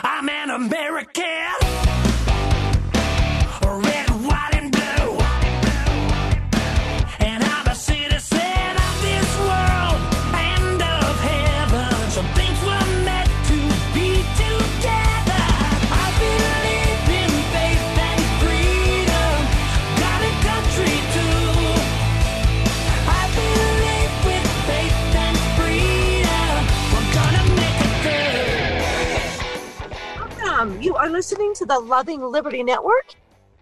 I'm an American. Listening to the Loving Liberty Network.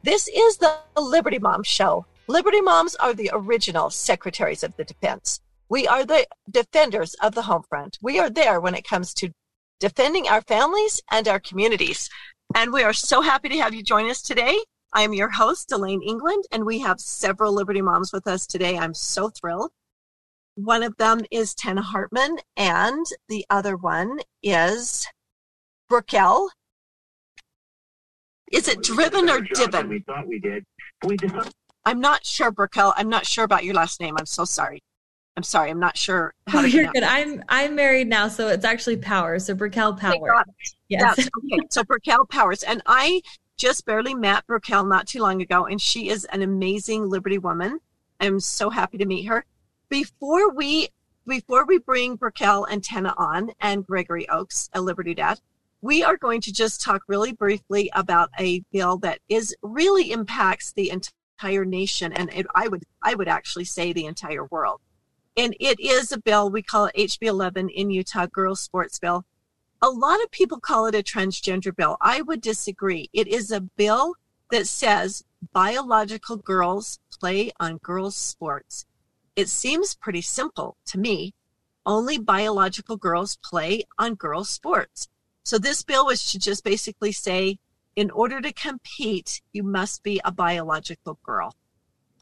This is the Liberty Mom Show. Liberty Moms are the original secretaries of the defense. We are the defenders of the home front. We are there when it comes to defending our families and our communities. And we are so happy to have you join us today. I am your host, Elaine England, and we have several Liberty Moms with us today. I'm so thrilled. One of them is Tana Hartman, and the other one is Brookel. Is it driven or divin? We thought we did. We decided I'm not sure, Brookel. I'm not sure about your last name. I'm so sorry. I'm sorry. I'm not sure how Oh, you're pronounce good. I'm I'm married now, so it's actually Power. So Brickell Thank Power. Yes. That's okay. So Brookel Powers. And I just barely met Brookel not too long ago, and she is an amazing Liberty woman. I'm so happy to meet her. Before we before we bring Brookel and Tenna on and Gregory Oakes, a Liberty dad, we are going to just talk really briefly about a bill that is really impacts the entire nation and it, I would I would actually say the entire world. And it is a bill we call it HB 11 in Utah Girls Sports Bill a lot of people call it a transgender bill. I would disagree. It is a bill that says biological girls play on girls' sports. It seems pretty simple to me. Only biological girls play on girls' sports. So this bill was to just basically say, in order to compete, you must be a biological girl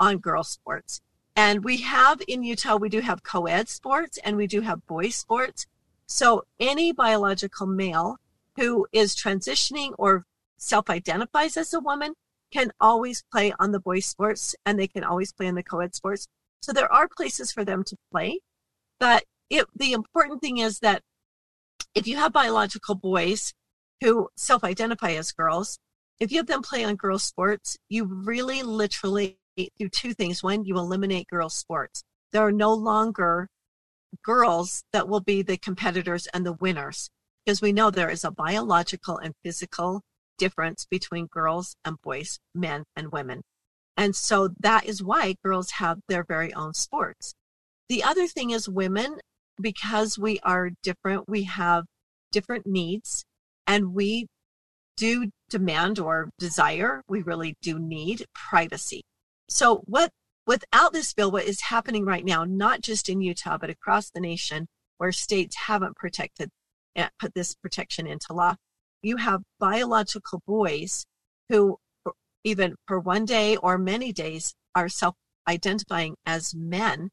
on girl sports. And we have in Utah, we do have co ed sports and we do have boys' sports. So any biological male who is transitioning or self identifies as a woman can always play on the boys' sports and they can always play in the co ed sports. So there are places for them to play. But it, the important thing is that if you have biological boys who self identify as girls, if you have them play on girls' sports, you really literally do two things. One, you eliminate girls' sports. There are no longer girls that will be the competitors and the winners because we know there is a biological and physical difference between girls and boys, men and women. And so that is why girls have their very own sports. The other thing is women, because we are different, we have different needs and we do demand or desire, we really do need privacy. So what without this bill, what is happening right now, not just in Utah, but across the nation, where states haven't protected and put this protection into law, you have biological boys who, even for one day or many days, are self identifying as men,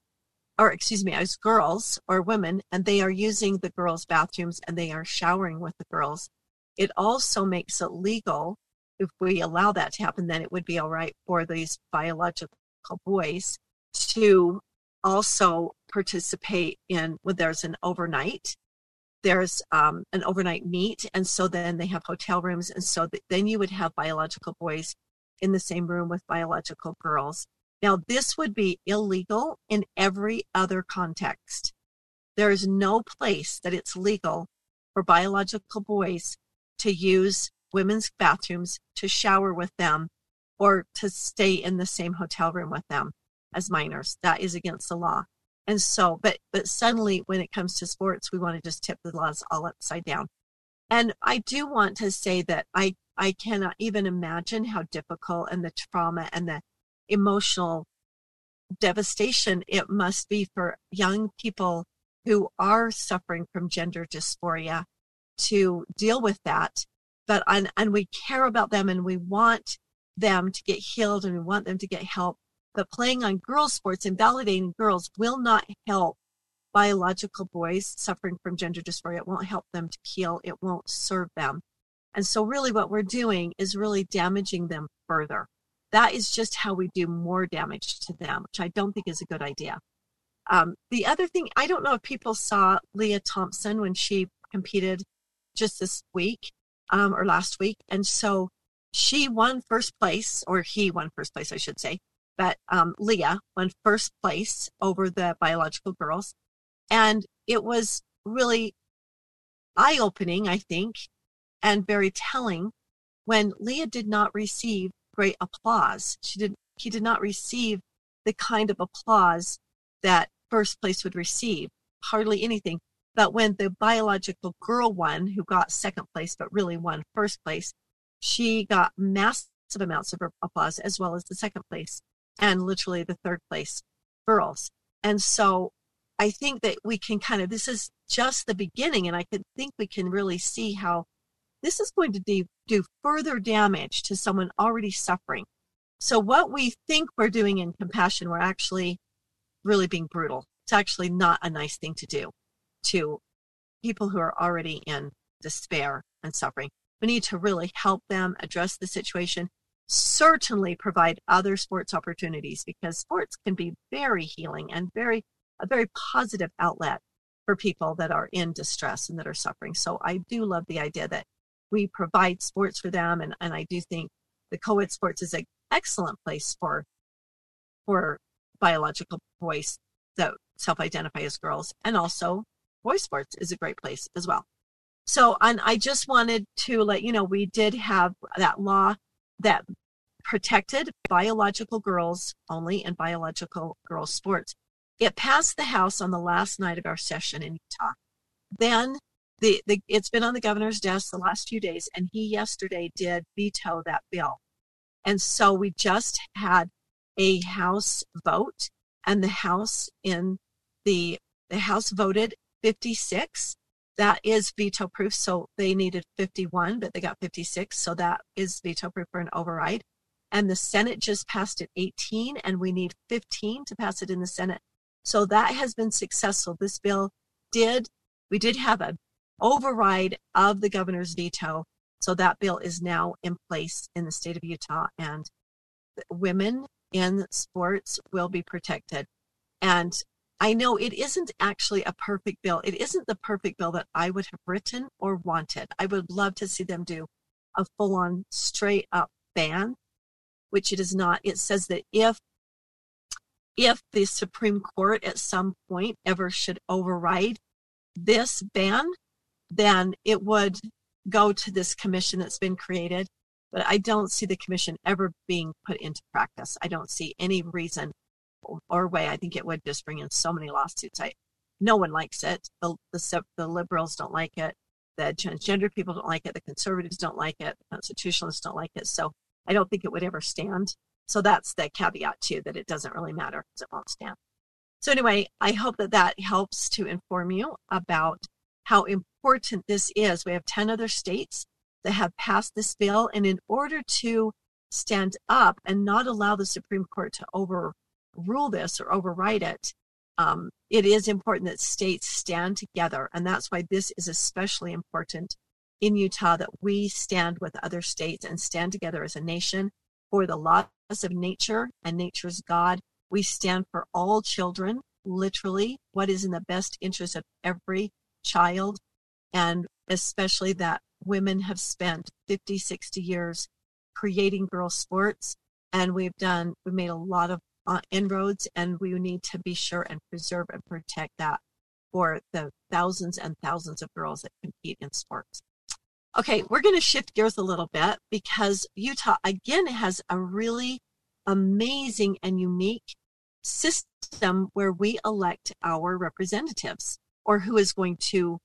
or excuse me, as girls or women, and they are using the girls' bathrooms and they are showering with the girls. It also makes it legal. If we allow that to happen, then it would be all right for these biological boys to also participate in when there's an overnight there's um, an overnight meet and so then they have hotel rooms and so th- then you would have biological boys in the same room with biological girls now this would be illegal in every other context there is no place that it's legal for biological boys to use women's bathrooms to shower with them or to stay in the same hotel room with them as minors. That is against the law. And so, but but suddenly when it comes to sports, we want to just tip the laws all upside down. And I do want to say that I I cannot even imagine how difficult and the trauma and the emotional devastation it must be for young people who are suffering from gender dysphoria to deal with that. But and, and we care about them and we want them to get healed and we want them to get help. But playing on girls' sports and validating girls will not help biological boys suffering from gender dysphoria. It won't help them to heal. It won't serve them. And so, really, what we're doing is really damaging them further. That is just how we do more damage to them, which I don't think is a good idea. Um, the other thing, I don't know if people saw Lia Thompson when she competed just this week. um, or last week. And so she won first place, or he won first place, I should say. But um, Lia won first place over the biological girls. And it was really eye opening, I think, and very telling when Lia did not receive great applause. She did, he did not receive the kind of applause that first place would receive, hardly anything. But when the biological girl won, who got second place, but really won first place, she got massive amounts of applause as well as the second place and literally the third place girls. And so I think that we can kind of, this is just the beginning, and I can think we can really see how this is going to do, do further damage to someone already suffering. So, what we think we're doing in compassion, we're actually really being brutal. It's actually not a nice thing to do to people who are already in despair and suffering. We need to really help them address the situation, certainly provide other sports opportunities because sports can be very healing and very a very positive outlet for people that are in distress and that are suffering. So I do love the idea that we provide sports for them and, and I do think the co-ed sports is an excellent place for for biological boys that self-identify as girls and also boy sports is a great place as well. So, and I just wanted to let you know, we did have that law that protected biological girls only in biological girls sports. It passed the House on the last night of our session in Utah. Then the, the it's been on the governor's desk the last few days, and he yesterday did veto that bill. And so we just had a House vote, and the House in the the House voted 56 that is veto proof. So they needed 51, but they got 56. So that is veto proof for an override. And the Senate just passed it 18, and we need 15 to pass it in the Senate. So that has been successful. This bill did, we did have an override of the governor's veto. So that bill is now in place in the state of Utah, and women in sports will be protected. And I know it isn't actually a perfect bill. It isn't the perfect bill that I would have written or wanted. I would love to see them do a full on straight up ban, which it is not. It says that if if the Supreme Court at some point ever should override this ban, then it would go to this commission that's been created. But I don't see the commission ever being put into practice. I don't see any reason or way, I think it would just bring in so many lawsuits. I, no one likes it. The, the, the liberals don't like it. The transgender people don't like it. The conservatives don't like it. The constitutionalists don't like it. So I don't think it would ever stand. So that's the caveat too, that it doesn't really matter because it won't stand. So anyway, I hope that that helps to inform you about how important this is. We have 10 other states that have passed this bill. And in order to stand up and not allow the Supreme Court to overrule this or override it, um, it is important that states stand together. And that's why this is especially important in Utah that we stand with other states and stand together as a nation for the laws of nature and nature's God. We stand for all children, literally, what is in the best interest of every child, and especially that women have spent 50, 60 years creating girl sports. And we've done, we've made a lot of uh, inroads, and we need to be sure and preserve and protect that for the thousands and thousands of girls that compete in sports. Okay, we're going to shift gears a little bit because Utah again has a really amazing and unique system where we elect our representatives or who is going to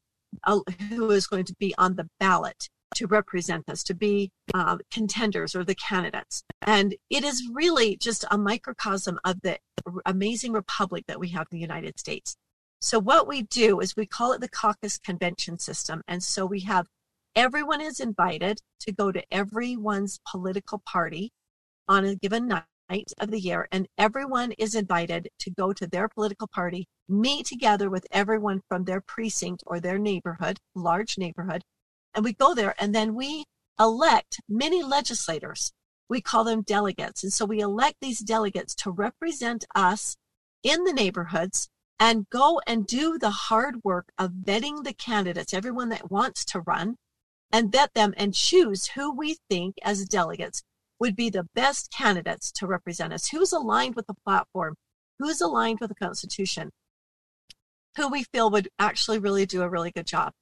uh, who is going to be on the ballot to represent us, to be uh, contenders or the candidates. And it is really just a microcosm of the amazing republic that we have in the United States. So, what we do is we call it the caucus convention system. And so we have everyone is invited to go to everyone's political party on a given night of the year, and everyone is invited to go to their political party, meet together with everyone from their precinct or their neighborhood, large neighborhood, and we go there and then we elect many legislators. We call them delegates. And so we elect these delegates to represent us in the neighborhoods and go and do the hard work of vetting the candidates, everyone that wants to run, and vet them and choose who we think as delegates would be the best candidates to represent us. Who's aligned with the platform? Who's aligned with the Constitution? Who we feel would actually really do a really good job.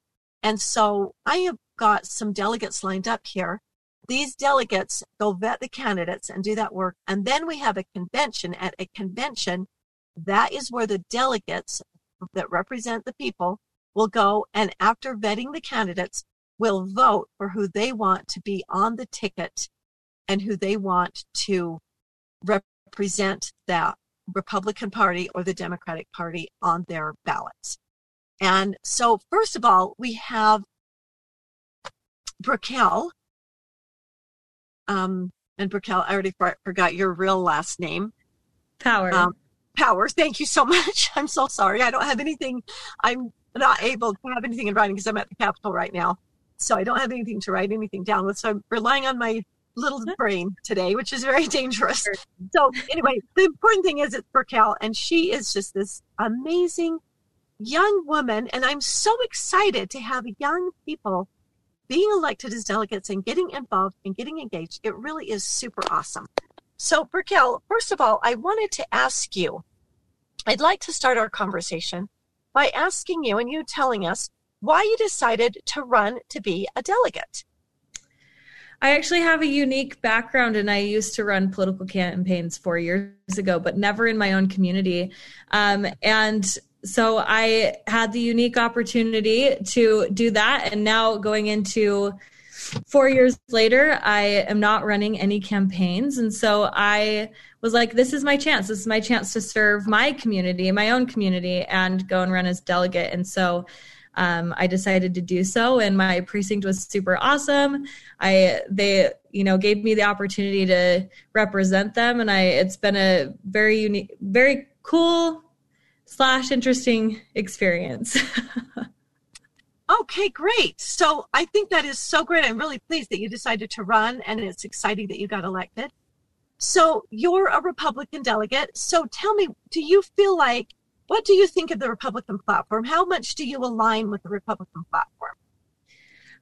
And so I have got some delegates lined up here. These delegates go vet the candidates and do that work. And then we have a convention. At a convention, that is where the delegates that represent the people will go and after vetting the candidates will vote for who they want to be on the ticket and who they want to represent the Republican Party or the Democratic Party on their ballots. And so, first of all, we have Brickell. Um, and Brickell, I already forgot your real last name. Power. Um, Power. Thank you so much. I'm so sorry. I don't have anything. I'm not able to have anything in writing because I'm at the Capitol right now. So I don't have anything to write anything down with. So I'm relying on my little brain today, which is very dangerous. So anyway, the important thing is it's Brickell, and she is just this amazing young woman. And I'm so excited to have young people being elected as delegates and getting involved and getting engaged. It really is super awesome. So, Brickell, first of all, I wanted to ask you, I'd like to start our conversation by asking you and you telling us why you decided to run to be a delegate. I actually have a unique background and I used to run political campaigns four years ago, but never in my own community. Um, and so I had the unique opportunity to do that. And now going into four years later, I am not running any campaigns. And so I was like, this is my chance. This is my chance to serve my community, my own community, and go and run as delegate. And so um, I decided to do so, and my precinct was super awesome. I they you know gave me the opportunity to represent them, and I it's been a very unique, very cool slash interesting experience. Okay, great. So I think that is so great. I'm really pleased that you decided to run and it's exciting that you got elected. So you're a Republican delegate. So tell me, do you feel like, what do you think of the Republican platform? How much do you align with the Republican platform?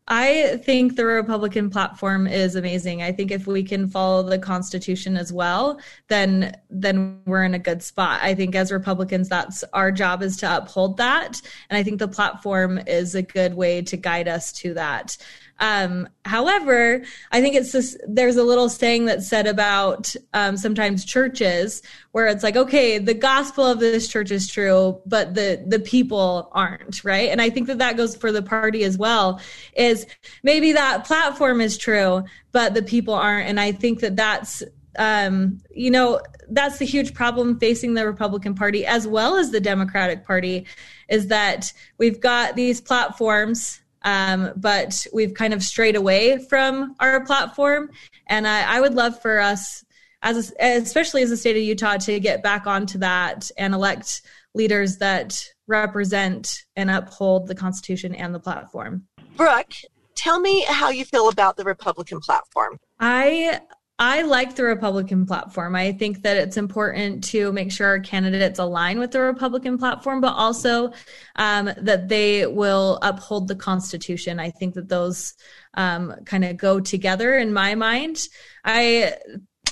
I think the Republican platform is amazing. I think if we can follow the Constitution as well, then then we're in a good spot. I think as Republicans, that's our job is to uphold that, and I think the platform is a good way to guide us to that. Um, however, I think it's this, there's a little saying that's said about um, sometimes churches where it's like, okay, the gospel of this church is true, but the the people aren't, right? And I think that that goes for the party as well. Is maybe that platform is true, but the people aren't, and I think that that's um, you know that's the huge problem facing the Republican Party as well as the Democratic Party is that we've got these platforms um, but we've kind of strayed away from our platform. And I, I would love for us, as a, especially as the state of Utah, to get back onto that and elect leaders that represent and uphold the Constitution and the platform. Brooke, tell me how you feel about the Republican platform. I I like the Republican platform. I think that it's important to make sure our candidates align with the Republican platform, but also um, that they will uphold the Constitution. I think that those um, kind of go together in my mind. I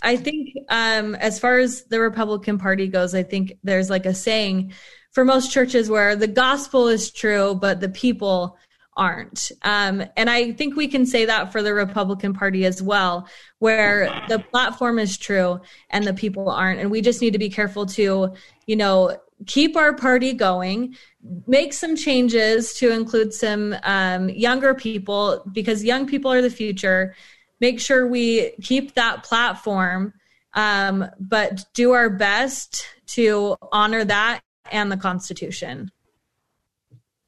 I think um, as far as the Republican Party goes, I think there's like a saying for most churches where the gospel is true, but the people aren't. Um, and I think we can say that for the Republican Party as well, where the platform is true and the people aren't. And we just need to be careful to, you know, keep our party going, make some changes to include some um, younger people because young people are the future. Make sure we keep that platform, um, but do our best to honor that and the Constitution.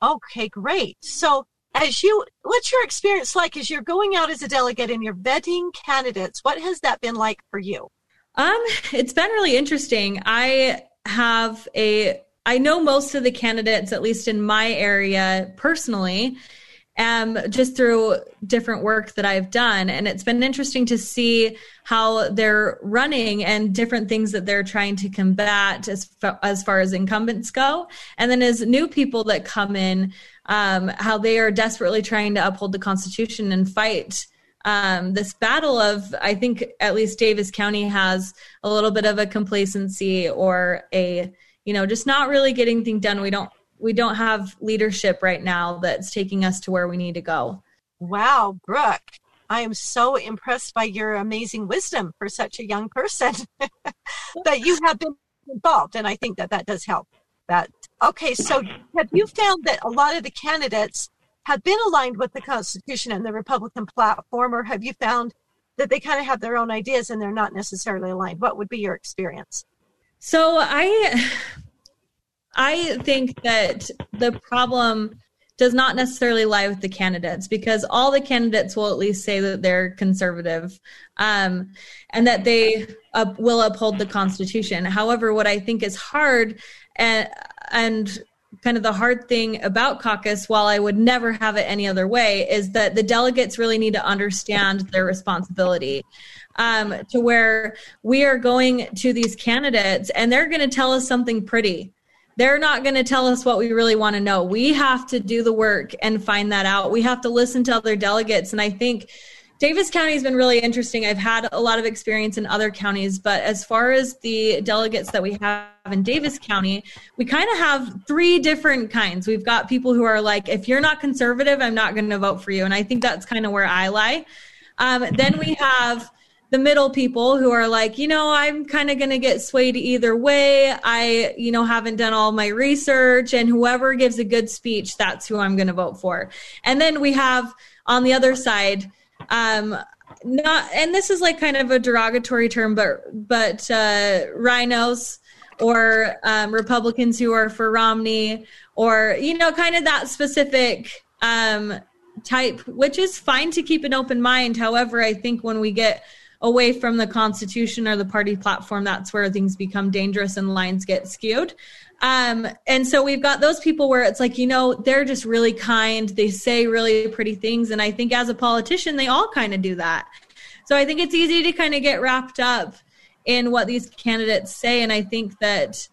Okay, great. So as you what's your experience like as you're going out as a delegate and you're vetting candidates what has that been like for you um it's been really interesting i have a i know most of the candidates at least in my area personally um, just through different work that I've done. And it's been interesting to see how they're running and different things that they're trying to combat as, far, as far as incumbents go. And then as new people that come in, um, how they are desperately trying to uphold the Constitution and fight um, this battle of I think at least Davis County has a little bit of a complacency or a you know just not really getting things done. We don't we don't have leadership right now that's taking us to where we need to go. Wow, Brooke, I am so impressed by your amazing wisdom for such a young person that you have been involved, and I think that that does help. That okay. So, have you found that a lot of the candidates have been aligned with the Constitution and the Republican platform, or have you found that they kind of have their own ideas and they're not necessarily aligned? What would be your experience? So I I think that the problem does not necessarily lie with the candidates because all the candidates will at least say that they're conservative um, and that they will uphold the Constitution. However, what I think is hard and and kind of the hard thing about caucus, while I would never have it any other way, is that the delegates really need to understand their responsibility. Um, to where we are going to these candidates and they're going to tell us something pretty. They're not going to tell us what we really want to know. We have to do the work and find that out. We have to listen to other delegates. And I think Davis County has been really interesting. I've had a lot of experience in other counties, but as far as the delegates that we have in Davis County, we kind of have three different kinds. We've got people who are like, if you're not conservative, I'm not going to vote for you. And I think that's kind of where I lie. Um, then we have the middle people who are like, you know, I'm kind of going to get swayed either way. I, you know, haven't done all my research and whoever gives a good speech, that's who I'm going to vote for. And then we have on the other side, um, not and this is like kind of a derogatory term but but uh, RINOs or um, republicans who are for romney or you know kind of that specific um, type which is fine to keep an open mind. However i think when we get away from the constitution or the party platform that's where things become dangerous and lines get skewed um, and so we've got those people where it's like, you know, they're just really kind. They say really pretty things. And I think as a politician, they all kind of do that. So I think it's easy to kind of get wrapped up in what these candidates say. And I think that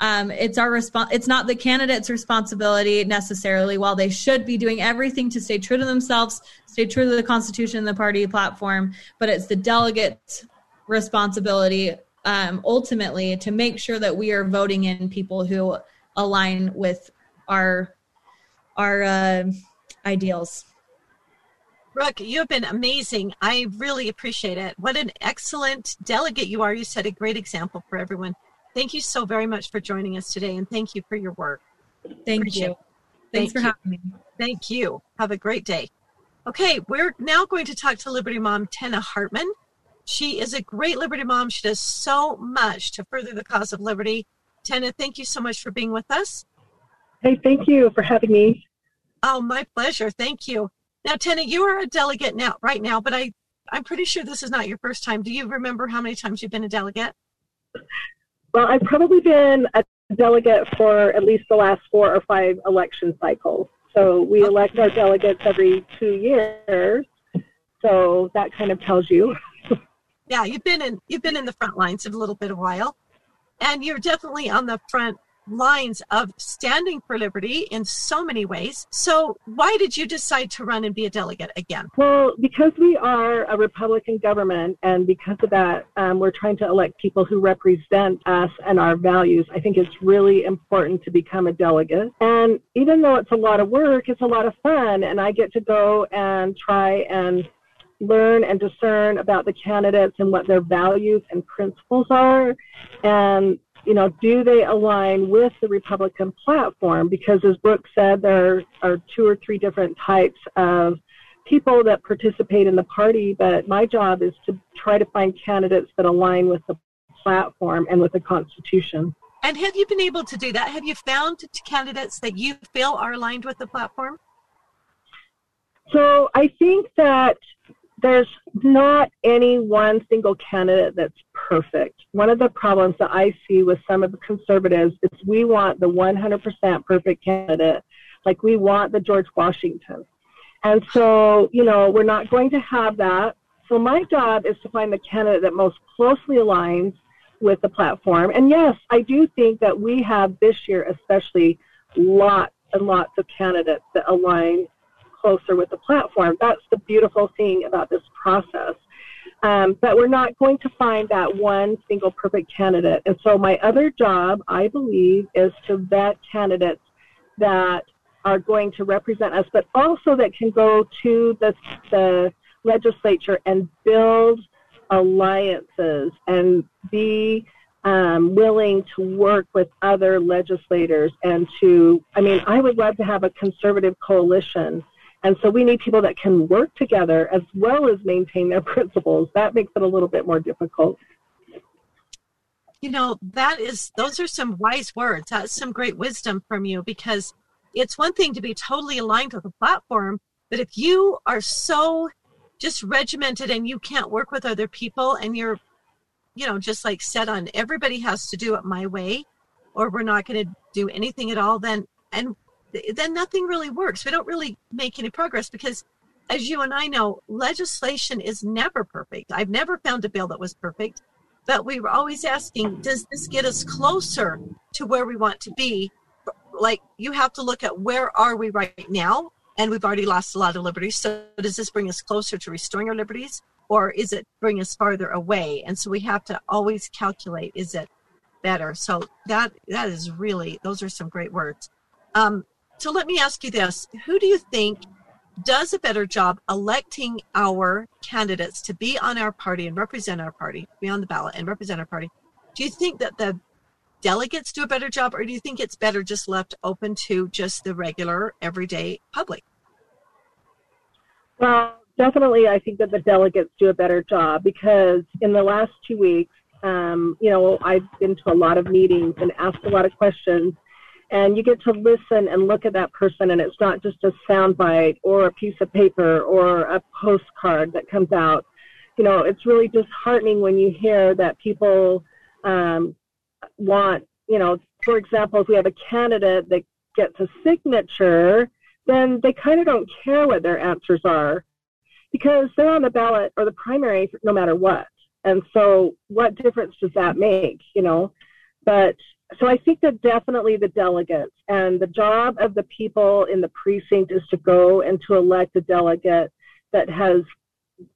um, it's our response. It's not the candidate's responsibility necessarily. While they should be doing everything to stay true to themselves, stay true to the Constitution and the party platform, but it's the delegate's responsibility um, ultimately to make sure that we are voting in people who align with our our uh, ideals. Brooke, you have been amazing. I really appreciate it. What an excellent delegate you are. You set a great example for everyone. Thank you so very much for joining us today, and thank you for your work. Thank appreciate you. It. Thanks Thank for you. having me. Thank you. Have a great day. Okay, we're now going to talk to Liberty Mom Tenna Hartman. She is a great Liberty mom. She does so much to further the cause of liberty. Tenna, thank you so much for being with us. Hey, thank you for having me. Oh, my pleasure. Thank you. Now, Tenna, you are a delegate now, right now, but I, I'm pretty sure this is not your first time. Do you remember how many times you've been a delegate? Well, I've probably been a delegate for at least the last four or five election cycles. So we oh. elect our delegates every two years. So that kind of tells you yeah, you've been in you've been in the front lines a little bit a while, and you're definitely on the front lines of standing for liberty in so many ways. So, why did you decide to run and be a delegate again? Well, because we are a Republican government, and because of that, um, we're trying to elect people who represent us and our values. I think it's really important to become a delegate. And even though it's a lot of work, it's a lot of fun, and I get to go and try and learn and discern about the candidates and what their values and principles are and you know do they align with the republican platform? Because as brooke said there are two or three different types of people that participate in the party but my job is to try to find candidates that align with the platform and with the constitution. And have you been able to do that? Have you found candidates that you feel are aligned with the platform? So i think that there's not any one single candidate that's perfect. One of the problems that I see with some of the conservatives is we want the 100% perfect candidate, like we want the George Washington. And so, you know, we're not going to have that. So my job is to find the candidate that most closely aligns with the platform. And yes, I do think that we have this year especially lots and lots of candidates that align closer with the platform. That's the beautiful thing about this process. Um, but we're not going to find that one single perfect candidate. And so my other job, I believe, is to vet candidates that are going to represent us, but also that can go to the, the legislature and build alliances and be um, willing to work with other legislators and to, I mean, I would love to have a conservative coalition. And so we need people that can work together as well as maintain their principles. That makes it a little bit more difficult. You know, that is, those are some wise words. That's some great wisdom from you because it's one thing to be totally aligned with a platform, but if you are so just regimented and you can't work with other people and you're you know just like set on everybody has to do it my way or we're not going to do anything at all then and then nothing really works we don't really make any progress because as you and i know legislation is never perfect i've never found a bill that was perfect but we were always asking does this get us closer to where we want to be like you have to look at where are we right now and we've already lost a lot of liberties. So does this bring us closer to restoring our liberties, or is it bring us farther away? And so we have to always calculate: is it better? So that that is really those are some great words. Um, so let me ask you this: Who do you think does a better job electing our candidates to be on our party and represent our party, be on the ballot and represent our party? Do you think that the delegates do a better job, or do you think it's better just left open to just the regular, everyday public? Well, definitely, I think that the delegates do a better job because in the last two weeks, um, you know, I've been to a lot of meetings and asked a lot of questions, and you get to listen and look at that person, and it's not just a soundbite or a piece of paper or a postcard that comes out. You know, it's really disheartening when you hear that people um, want, you know, for example, if we have a candidate that gets a signature then they kind of don't care what their answers are because they're on the ballot or the primary no matter what. And so, what difference does that make, you know? But so I think that definitely the delegates and the job of the people in the precinct is to go and to elect a delegate that has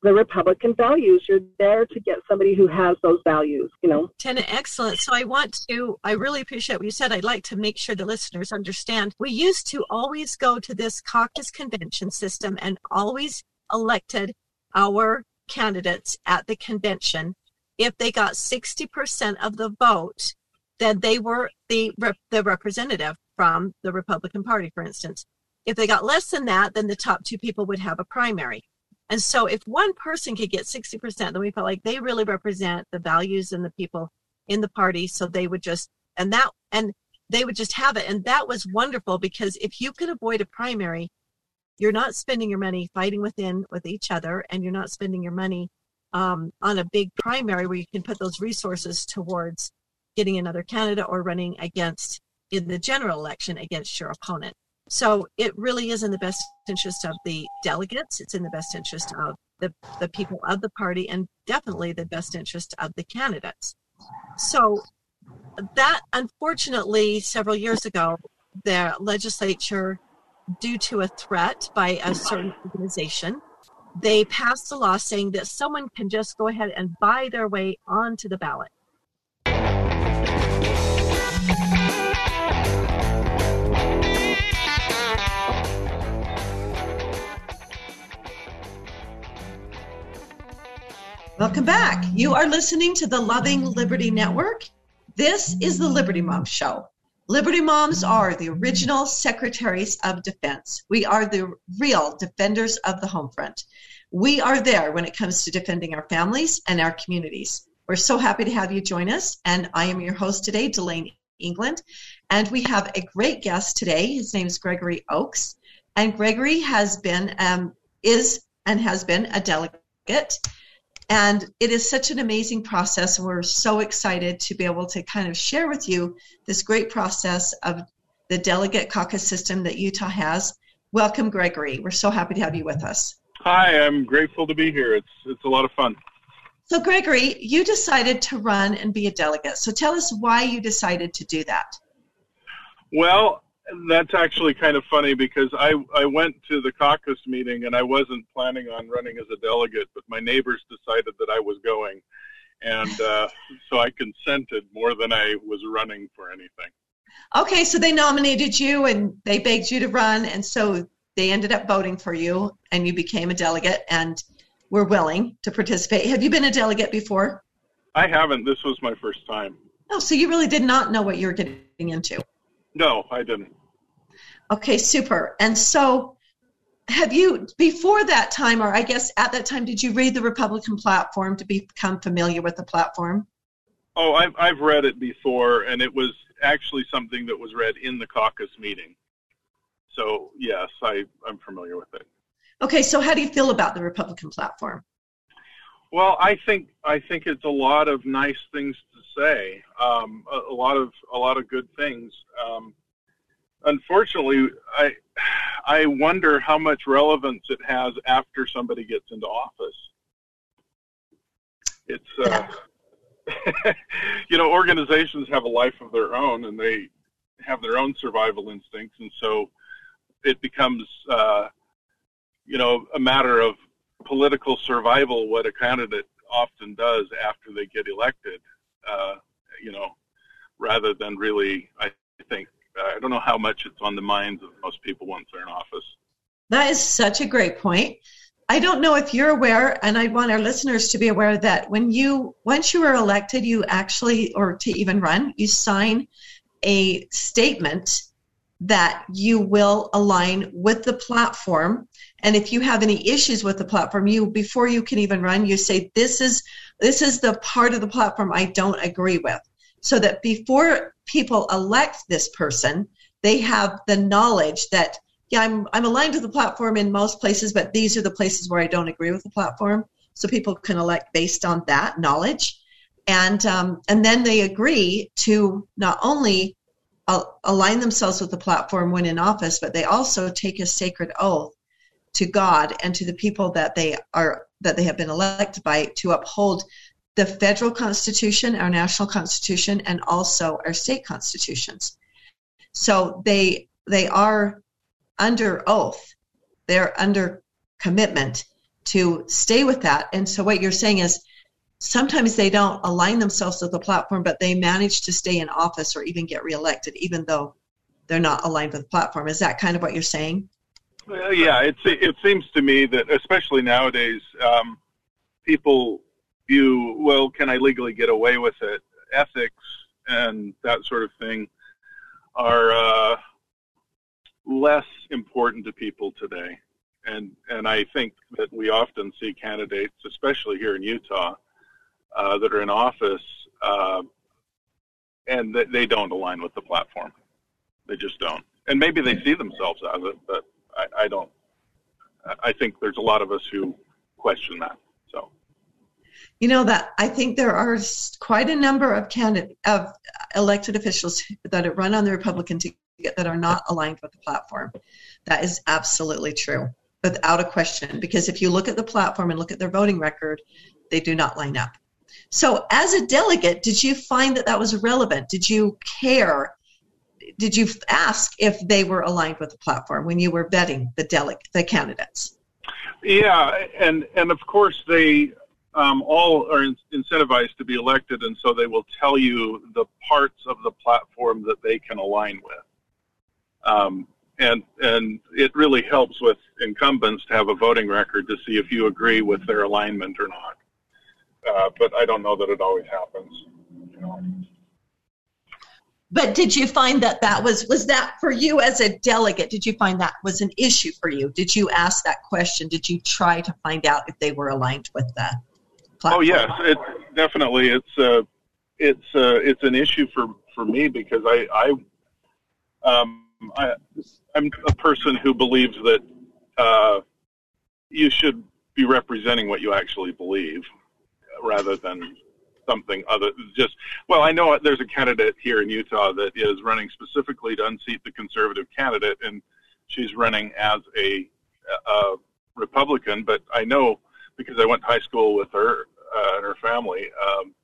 the Republican values. You're there to get somebody who has those values, you know. Tina, excellent. So I want to, I really appreciate what you said. I'd like to make sure the listeners understand. We used to always go to this caucus convention system and always elected our candidates at the convention. If they got 60% of the vote, then they were the, the representative from the Republican Party, for instance. If they got less than that, then the top two people would have a primary. And so if one person could get 60%, then we felt like they really represent the values and the people in the party. So they would just, and that, and they would just have it. And that was wonderful because if you can avoid a primary, you're not spending your money fighting within with each other and you're not spending your money um, on a big primary where you can put those resources towards getting another candidate or running against in the general election against your opponent. So it really is in the best interest of the delegates. It's in the best interest of the, the people of the party and definitely the best interest of the candidates. So that unfortunately several years ago, the legislature, due to a threat by a certain organization, they passed a law saying that someone can just go ahead and buy their way onto the ballot. Welcome back. You are listening to the Loving Liberty Network. This is the Liberty Moms Show. Liberty Moms are the original secretaries of defense. We are the real defenders of the home front. We are there when it comes to defending our families and our communities. We're so happy to have you join us. And I am your host today, Delane England. And we have a great guest today. His name is Gregory Oakes. And Gregory has been, um, is, and has been a delegate and it is such an amazing process. We're so excited to be able to kind of share with you this great process of the delegate caucus system that Utah has. Welcome, Gregory. We're so happy to have you with us. Hi, I'm grateful to be here. It's it's a lot of fun. So, Gregory, you decided to run and be a delegate. So, tell us why you decided to do that. Well, That's actually kind of funny because I I went to the caucus meeting and I wasn't planning on running as a delegate, but my neighbors decided that I was going, and uh, so I consented more than I was running for anything. Okay, so they nominated you and they begged you to run, and so they ended up voting for you, and you became a delegate and were willing to participate. Have you been a delegate before? I haven't. This was my first time. Oh, so you really did not know what you were getting into. No, I didn't. Okay, super. And so, have you, before that time, or I guess at that time, did you read the Republican platform to become familiar with the platform? Oh, I've I've read it before, and it was actually something that was read in the caucus meeting. So yes, I I'm familiar with it. Okay, so how do you feel about the Republican platform? Well, I think I think it's a lot of nice things say, um, a, a lot of a lot of good things. Um, unfortunately, I I wonder how much relevance it has after somebody gets into office. It's uh, you know organizations have a life of their own and they have their own survival instincts, and so it becomes uh, you know a matter of political survival what a candidate often does after they get elected. Uh, you know, rather than really, I think I don't know how much it's on the minds of most people once they're in office. That is such a great point. I don't know if you're aware, and I want our listeners to be aware that when you, once you are elected, you actually, or to even run, you sign a statement that you will align with the platform. And if you have any issues with the platform, you before you can even run, you say this is this is the part of the platform I don't agree with. So that before people elect this person, they have the knowledge that yeah, I'm I'm aligned with the platform in most places, but these are the places where I don't agree with the platform. So people can elect based on that knowledge, and um, and then they agree to not only al- align themselves with the platform when in office, but they also take a sacred oath to God and to the people that they are that they have been elected by to uphold the federal constitution, our national constitution, and also our state constitutions. So they they are under oath. They're under commitment to stay with that. And so what you're saying is sometimes they don't align themselves with the platform, but they manage to stay in office or even get reelected, even though they're not aligned with the platform. Is that kind of what you're saying? Well, yeah, it's, it seems to me that especially nowadays, um, people view well, can I legally get away with it? Ethics and that sort of thing are uh, less important to people today. And and I think that we often see candidates, especially here in Utah, uh, that are in office, uh, and they, they don't align with the platform. They just don't. And maybe they see themselves as it, but I, I don't. I think there's a lot of us who question that. So, You know that I think there are quite a number of candidate of elected officials that run on the Republican ticket that are not aligned with the platform. That is absolutely true, without a question. Because if you look at the platform and look at their voting record, they do not line up. So, as a delegate, did you find that that was relevant? Did you care? Did you ask if they were aligned with the platform when you were vetting the the candidates? yeah, and and of course they um, all are incentivized to be elected, and so they will tell you the parts of the platform that they can align with. Um, and and it really helps with incumbents to have a voting record to see if you agree with their alignment or not. Uh, but I don't know that it always happens. You know. But did you find that that was was that for you as a delegate? Did you find that was an issue for you? Did you ask that question? Did you try to find out if they were aligned with the platform? Oh yes, it definitely it's uh, it's uh, it's an issue for for me because I I um I I'm a person who believes that uh, you should be representing what you actually believe rather than something other just well I know there's a candidate here in Utah that is running specifically to unseat the conservative candidate and she's running as a, a Republican but I know because I went to high school with her uh, and her family um,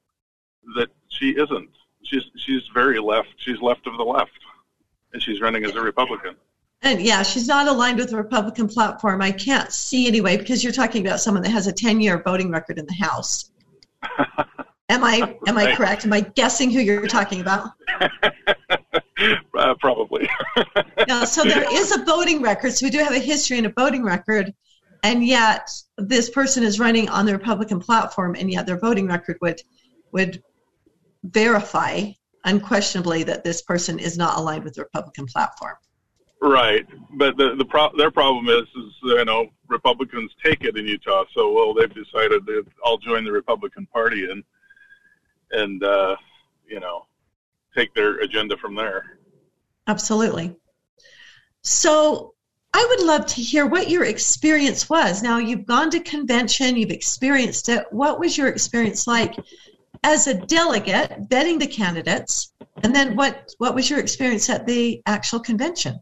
that she isn't she's she's very left she's left of the left and she's running as a Republican. And yeah, she's not aligned with the Republican platform. I can't see anyway because you're talking about someone that has a 10-year voting record in the House. Am I am I correct? Am I guessing who you're talking about? uh, probably. Yeah, so there is a voting record. So we do have a history and a voting record, and yet this person is running on the Republican platform, and yet their voting record would would verify unquestionably that this person is not aligned with the Republican platform. Right, but the the pro- their problem is is you know Republicans take it in Utah, so well they've decided that I'll join the Republican Party and and uh, you know take their agenda from there. Absolutely. So I would love to hear what your experience was. Now you've gone to convention, you've experienced it. What was your experience like as a delegate vetting the candidates? And then what what was your experience at the actual convention?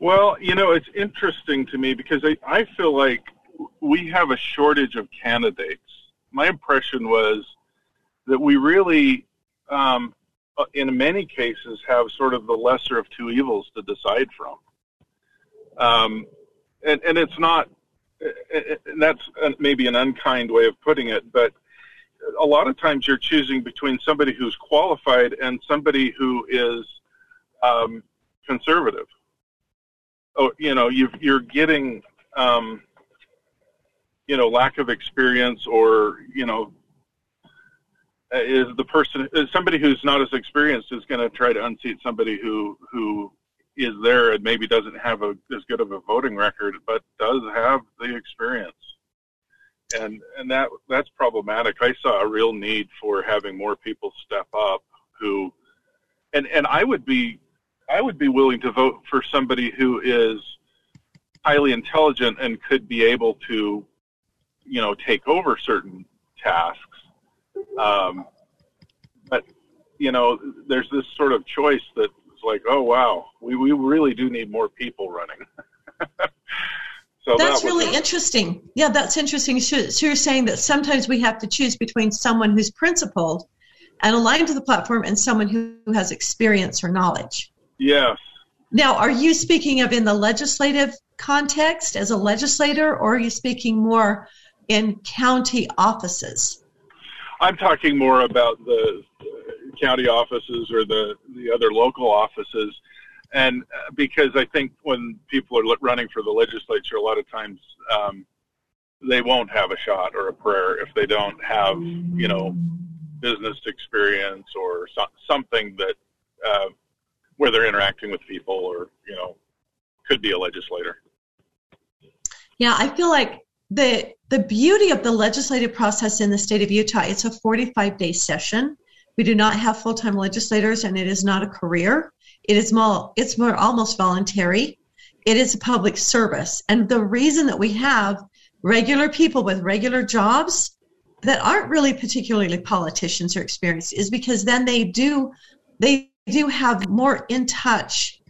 Well, you know it's interesting to me because I I feel like we have a shortage of candidates. My impression was that we really um, in many cases have sort of the lesser of two evils to decide from. Um, and, and it's not, and that's maybe an unkind way of putting it, but a lot of times you're choosing between somebody who's qualified and somebody who is um, conservative. Oh, you know, you you're getting, um, you know, lack of experience or, you know, uh, Uh, is the person is somebody who's not as experienced is going to try to unseat somebody who who is there and maybe doesn't have a as good of a voting record but does have the experience. And and that that's problematic. I saw a real need for having more people step up who and and i would be i would be willing to vote for somebody who is highly intelligent and could be able to you know take over certain tasks um, but you know, there's this sort of choice that's like, oh wow, we we really do need more people running. so That's that really interesting. Yeah, that's interesting. So, so you're saying that sometimes we have to choose between someone who's principled and aligned to the platform and someone who has experience or knowledge. yes. Now, are you speaking of in the legislative context as a legislator, or are you speaking more in county offices? I'm talking more about the county offices or the the other local offices, and uh, because I think when people are running for the legislature, a lot of times um, they won't have a shot or a prayer if they don't have you know business experience or so, something that uh, where they're interacting with people or you know could be a legislator. Yeah, I feel like the the beauty of the legislative process in the state of Utah, it's a 45 day session. We do not have full time legislators, and it is not a career. It is more it's more almost voluntary. It is a public service, and the reason that we have regular people with regular jobs that aren't really particularly politicians or experienced is because then they do they do have more in touch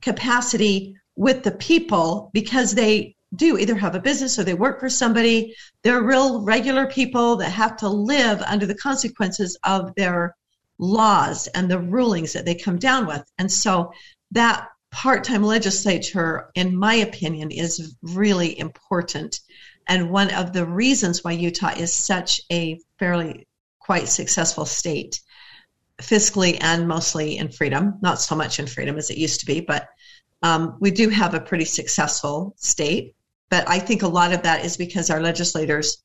capacity with the people because they do either have a business or they work for somebody. They're real regular people that have to live under the consequences of their laws and the rulings that they come down with. And so that part time legislature, in my opinion, is really important. And one of the reasons why Utah is such a fairly quite successful state, fiscally and mostly in freedom, not so much in freedom as it used to be, but um, we do have a pretty successful state. But I think a lot of that is because our legislators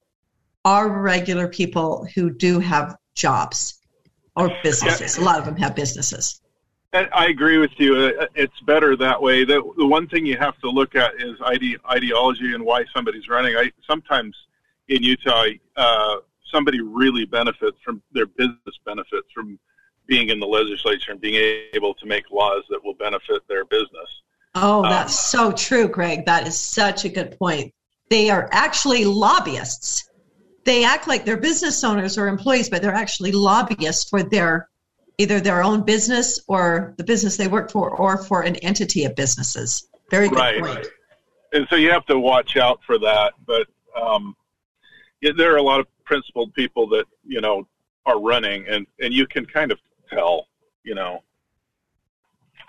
are regular people who do have jobs or businesses. A lot of them have businesses. I agree with you. Uh, It's better that way. The, the one thing you have to look at is ide- ideology and why somebody's running. I sometimes in Utah, uh, somebody really benefits from their business benefits from being in the legislature and being able to make laws that will benefit their business. Oh, Um, that's so true, Greg. That is such a good point. They are actually lobbyists. They act like they're business owners or employees, but they're actually lobbyists for their either their own business or the business they work for or for an entity of businesses. Very good Right. point. and so you have to watch out for that. But um, yeah, there are a lot of principled people that you know are running, and and you can kind of tell, you know,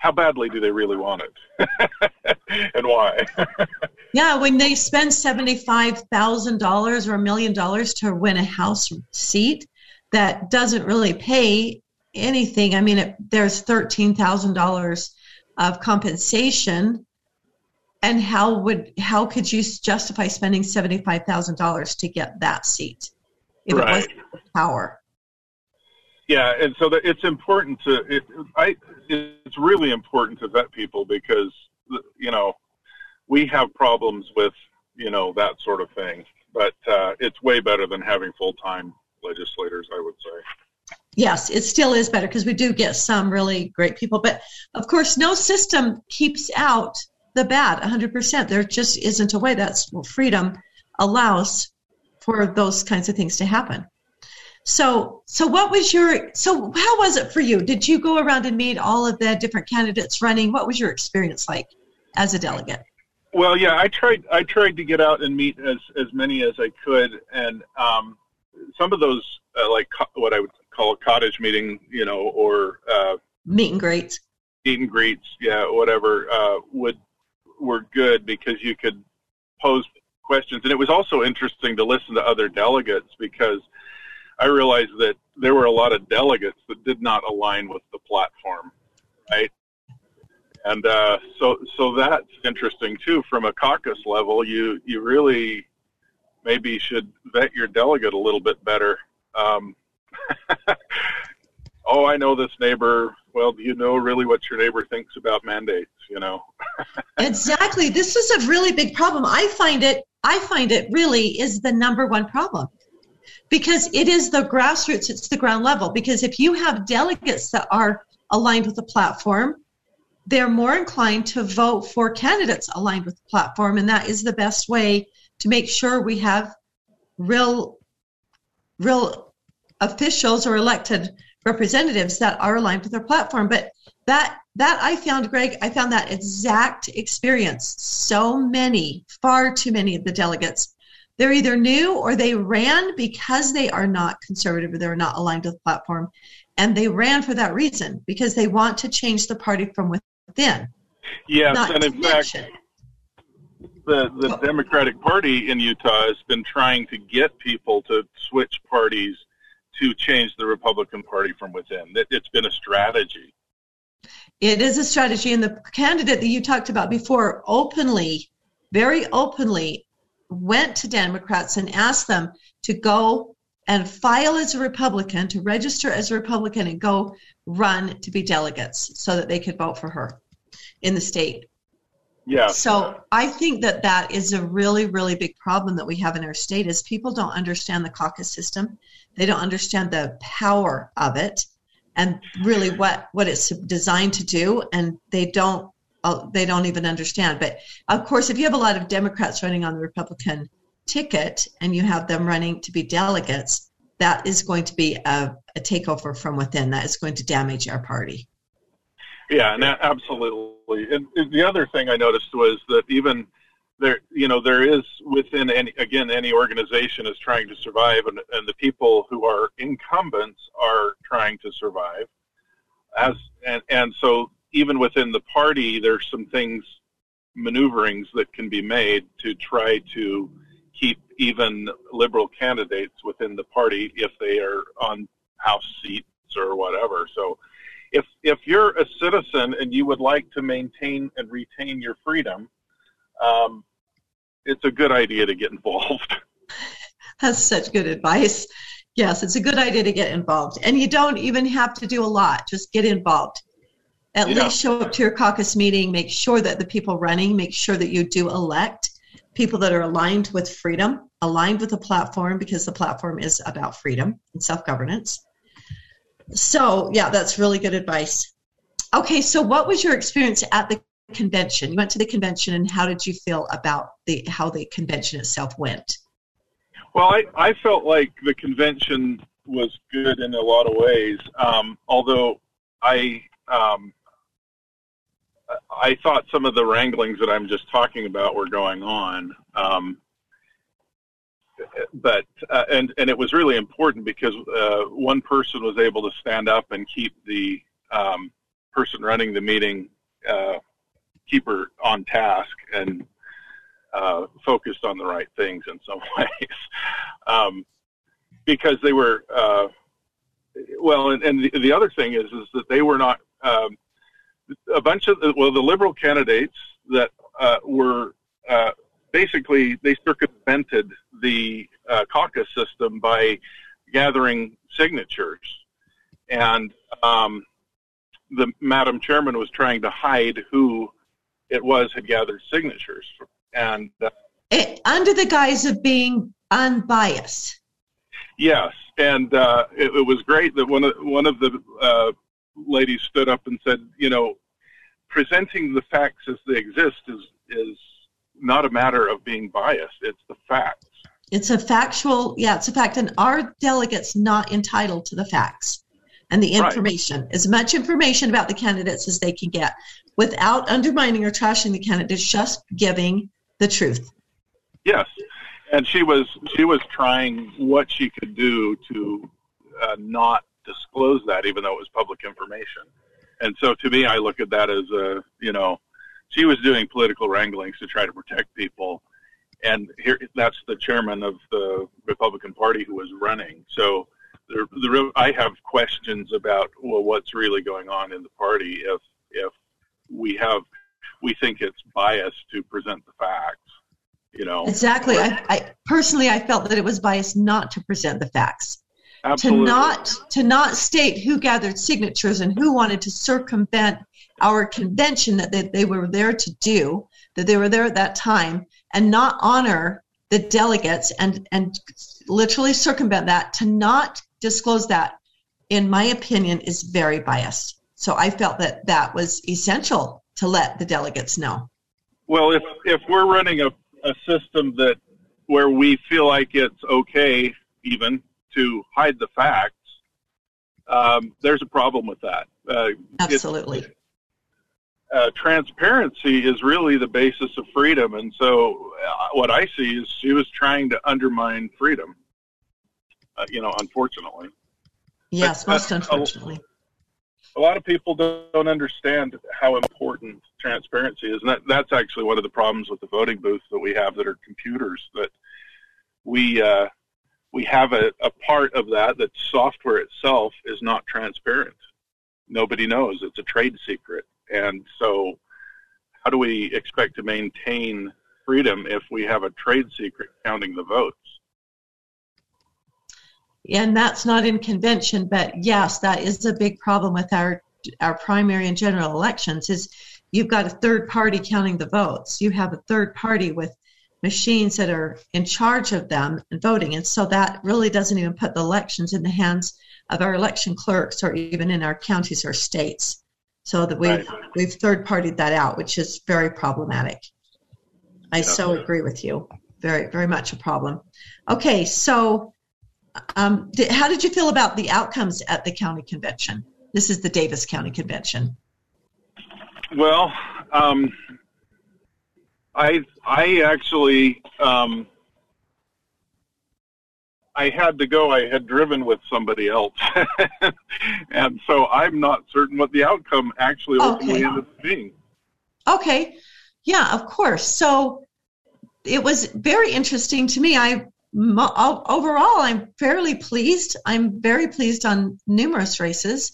how badly do they really want it, and why? Yeah, when they spend $75,000 or a million dollars to win a House seat that doesn't really pay anything. I mean, it, there's $13,000 of compensation. And how would how could you justify spending $75,000 to get that seat if Right. it wasn't power? Yeah, and so it's important to it. I it's really important to vet people because you know we have problems with you know that sort of thing, but uh, it's way better than having full time legislators. I would say. Yes, it still is better because we do get some really great people. But of course, no system keeps out the bad 100%. There just isn't a way. That's freedom allows for those kinds of things to happen. So, so what was your, so how was it for you? Did you go around and meet all of the different candidates running? What was your experience like as a delegate? Well, yeah, I tried. I tried to get out and meet as as many as I could, and um, some of those, uh, like co- what I would call a cottage meeting, you know, or uh, Meet and greets. meet and greets, yeah, whatever, uh, would were good because you could pose questions, and it was also interesting to listen to other delegates because I realized that there were a lot of delegates that did not align with the platform, right? And uh, so, so that's interesting too. From a caucus level, you you really maybe should vet your delegate a little bit better. Um, oh, I know this neighbor. Well, do you know really what your neighbor thinks about mandates? You know. Exactly. This is a really big problem. I find it I find it really is the number one problem. Because it is the grassroots, it's the ground level. Because if you have delegates that are aligned with the platform, they're more inclined to vote for candidates aligned with the platform. And that is the best way to make sure we have real real officials or elected representatives that are aligned with their platform. But that that I found, Greg, I found that exact experience. So many, far too many of the delegates, they're either new or they ran because they are not conservative or they're not aligned with the platform. And they ran for that reason because they want to change the party from within. Yes, and in fact, the the Democratic Party in Utah has been trying to get people to switch parties to change the Republican Party from within. It's been a strategy. It is a strategy, and the candidate that you talked about before openly, very openly, went to Democrats and asked them to go and file as a Republican, to register as a Republican, and go run to be delegates so that they could vote for her in the state. Yeah, So I think that that is a really, really big problem that we have in our state is people don't understand the caucus system. They don't understand the power of it and really what, what it's designed to do. And they don't, they don't even understand. But of course, if you have a lot of Democrats running on the Republican ticket and you have them running to be delegates, that is going to be a, a takeover from within. That is going to damage our party. yeah, absolutely. And the other thing I noticed was that even there, you know, there is within any again any organization is trying to survive, and and the people who are incumbents are trying to survive. As and and so even within the party, there's some things maneuverings that can be made to try to keep even liberal candidates within the party if they are on house seats or whatever. So if if you're a citizen and you would like to maintain and retain your freedom, um, it's a good idea to get involved. That's such good advice. Yes, it's a good idea to get involved. And you don't even have to do a lot, just get involved. At Yeah. least show up to your caucus meeting, make sure that the people running, make sure that you do elect people that are aligned with freedom, aligned with the platform, because the platform is about freedom and self governance. So, yeah, that's really good advice. Okay, so what was your experience at the convention? You went to the convention, and how did you feel about the how the convention itself went? Well, I, I felt like the convention was good in a lot of ways, um, although I um, I thought some of the wranglings that I'm just talking about were going on. Um, but uh, and and it was really important because uh, one person was able to stand up and keep the um, person running the meeting uh, keep her on task and uh, focused on the right things in some ways, um, because they were. Uh, well, and, and the, the other thing is, is that they were not um, a bunch of the, well, the liberal candidates that uh, were uh, basically they circumvented the uh, caucus system by gathering signatures, and um, the Madam Chairman was trying to hide who it was had gathered signatures, and uh, It, under the guise of being unbiased. Yes, and uh, it, it was great that one of one of the ladies stood up and said, you know, presenting the facts as they exist is is not a matter of being biased; it's the facts. It's a factual, yeah, it's a fact. And our delegates not entitled to the facts and the Right. information, as much information about the candidates as they can get without undermining or trashing the candidates, just giving the truth. Yes, and she was she was trying what she could do to uh, not disclose that, even though it was public information. And so, to me, I look at that as a you know, she was doing political wranglings to try to protect people, and here that's the chairman of the Republican Party who was running. So, the, the I have questions about well, what's really going on in the party if if we have we think it's biased to present the facts. You know, Exactly. I, I personally, I felt that it was biased not to present the facts. Absolutely. to not to not state who gathered signatures and who wanted to circumvent our convention that they, they were there to do that they were there at that time and not honor the delegates and and literally circumvent that. To not disclose that in my opinion is very biased. So i felt that that was essential to let the delegates know. Well, if if we're running a, a system that where we feel like it's okay even to hide the facts, um, there's a problem with that. Uh, absolutely uh, transparency is really the basis of freedom, and so uh, what I see is she was trying to undermine freedom. Uh, you know, unfortunately. yes But, uh, most unfortunately a lot of people don't understand how important transparency is, and that, that's actually one of the problems with the voting booths that we have that are computers. That we uh, we have a, a part of that that software itself is not transparent. Nobody knows; it's a trade secret, and so how do we expect to maintain freedom if we have a trade secret counting the votes? and that's not in convention but yes that is a big problem with our our primary and general elections is you've got a third party counting the votes you have a third party with machines that are in charge of them and voting and so that really doesn't even put the elections in the hands of our election clerks or even in our counties or states so that we've Right. we've third partied that out which is very problematic i Yeah. so agree with you very very much a problem okay so um, did, how did you feel about the outcomes at the county convention? This is the Davis County Convention. Well, um, I I actually um, I had to go. I had driven with somebody else, and so I'm not certain what the outcome actually ultimately Okay. ended up being. Okay, yeah, of course. So it was very interesting to me. I overall, I'm fairly pleased. I'm very pleased on numerous races.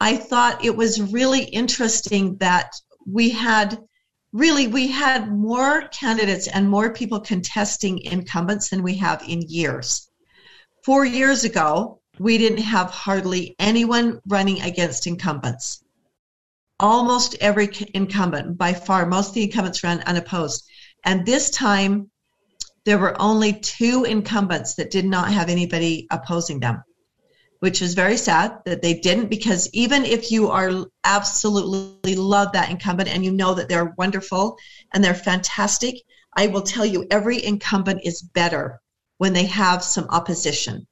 I thought it was really interesting that we had really we had more candidates and more people contesting incumbents than we have in years. Four years ago, we didn't have hardly anyone running against incumbents. Almost every incumbent, by far, most of the incumbents ran unopposed. And this time, there were only two incumbents that did not have anybody opposing them, which is very sad that they didn't, because even if you are absolutely love that incumbent and you know that they're wonderful and they're fantastic, I will tell you every incumbent is better when they have some opposition.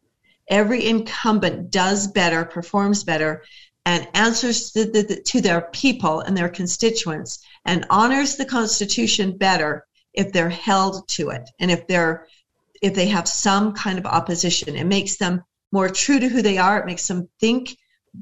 Every incumbent does better, performs better, and answers to, the, to their people and their constituents and honors the Constitution better if they're held to it and if they're if they have some kind of opposition. It makes them more true to who they are. It makes them think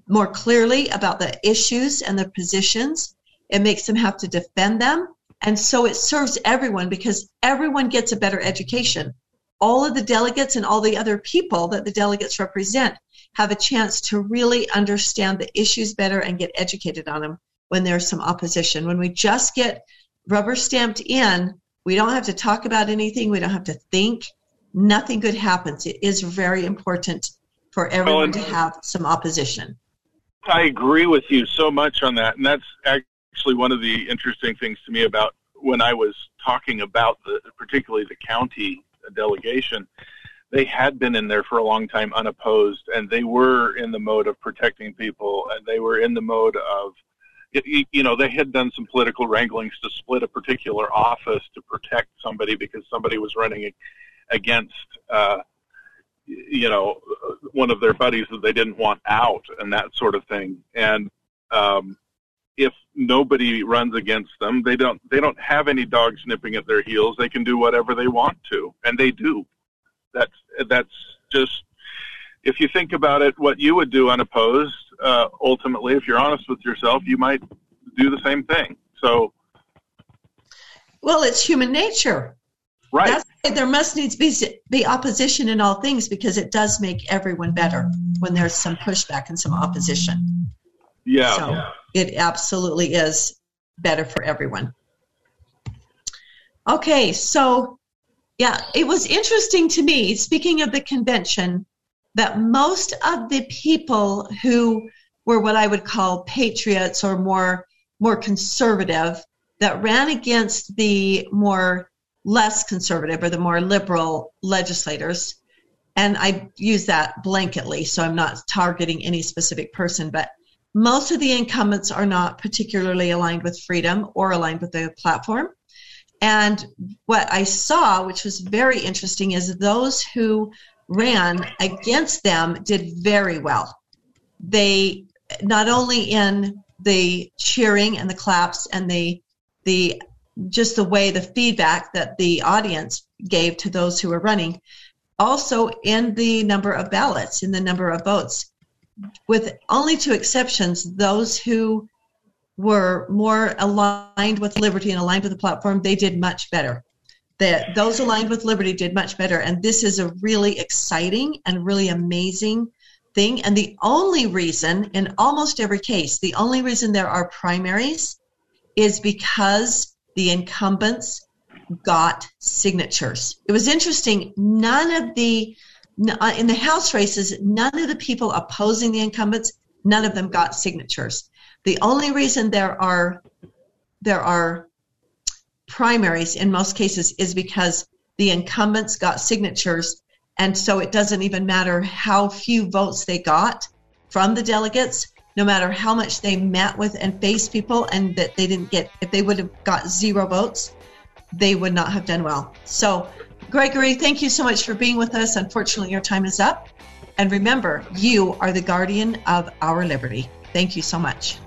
more clearly about the issues and the positions. It makes them have to defend them. And so it serves everyone because everyone gets a better education. All of the delegates and all the other people that the delegates represent have a chance to really understand the issues better and get educated on them when there's some opposition. When we just get rubber stamped in, we don't have to talk about anything, we don't have to think. Nothing good happens. It is very important for everyone and- to have some opposition. I agree with you so much on that, and that's actually one of the interesting things to me about when I was talking about the, particularly the county delegation. They had been in there for a long time unopposed, and they were in the mode of protecting people, and they were in the mode of, you you know, they had done some political wranglings to split a particular office to protect somebody because somebody was running against. Uh, you know, one of their buddies that they didn't want out and that sort of thing. And um, if nobody runs against them, they don't they don't have any dogs nipping at their heels. They can do whatever they want to, and they do. That's that's just if you think about it, what you would do unopposed. Uh, ultimately, if you're honest with yourself, you might do the same thing. So, Well, it's human nature. right, That's there must needs be be opposition in all things because it does make everyone better when there's some pushback and some opposition. yeah. So it absolutely is better for everyone. Okay, so yeah, it was interesting to me, speaking of the convention, that most of the people who were what I would call patriots or more more conservative that ran against the more less conservative or the more liberal legislators and I use that blanketly, so I'm not targeting any specific person, but most of the incumbents are not particularly aligned with freedom or aligned with the platform. And what I saw, which was very interesting, is those who ran against them did very well. They not only in the cheering and the claps and the the just the way the feedback that the audience gave to those who were running, also in the number of ballots, in the number of votes with only two exceptions, those who were more aligned with liberty and aligned with the platform, they did much better. That those aligned with liberty did much better, and this is a really exciting and really amazing thing. And the only reason, in almost every case, the only reason there are primaries is because the incumbents got signatures. It was interesting. None of the uh, in the House races, none of the people opposing the incumbents, none of them got signatures. The only reason there are there are primaries in most cases is because the incumbents got signatures, and so it doesn't even matter how few votes they got from the delegates. No matter how much they met with and faced people, and that they didn't get, if they would have got zero votes, they would not have done well. So, Gregory, thank you so much for being with us. Unfortunately, your time is up. And remember, you are the guardian of our liberty. Thank you so much.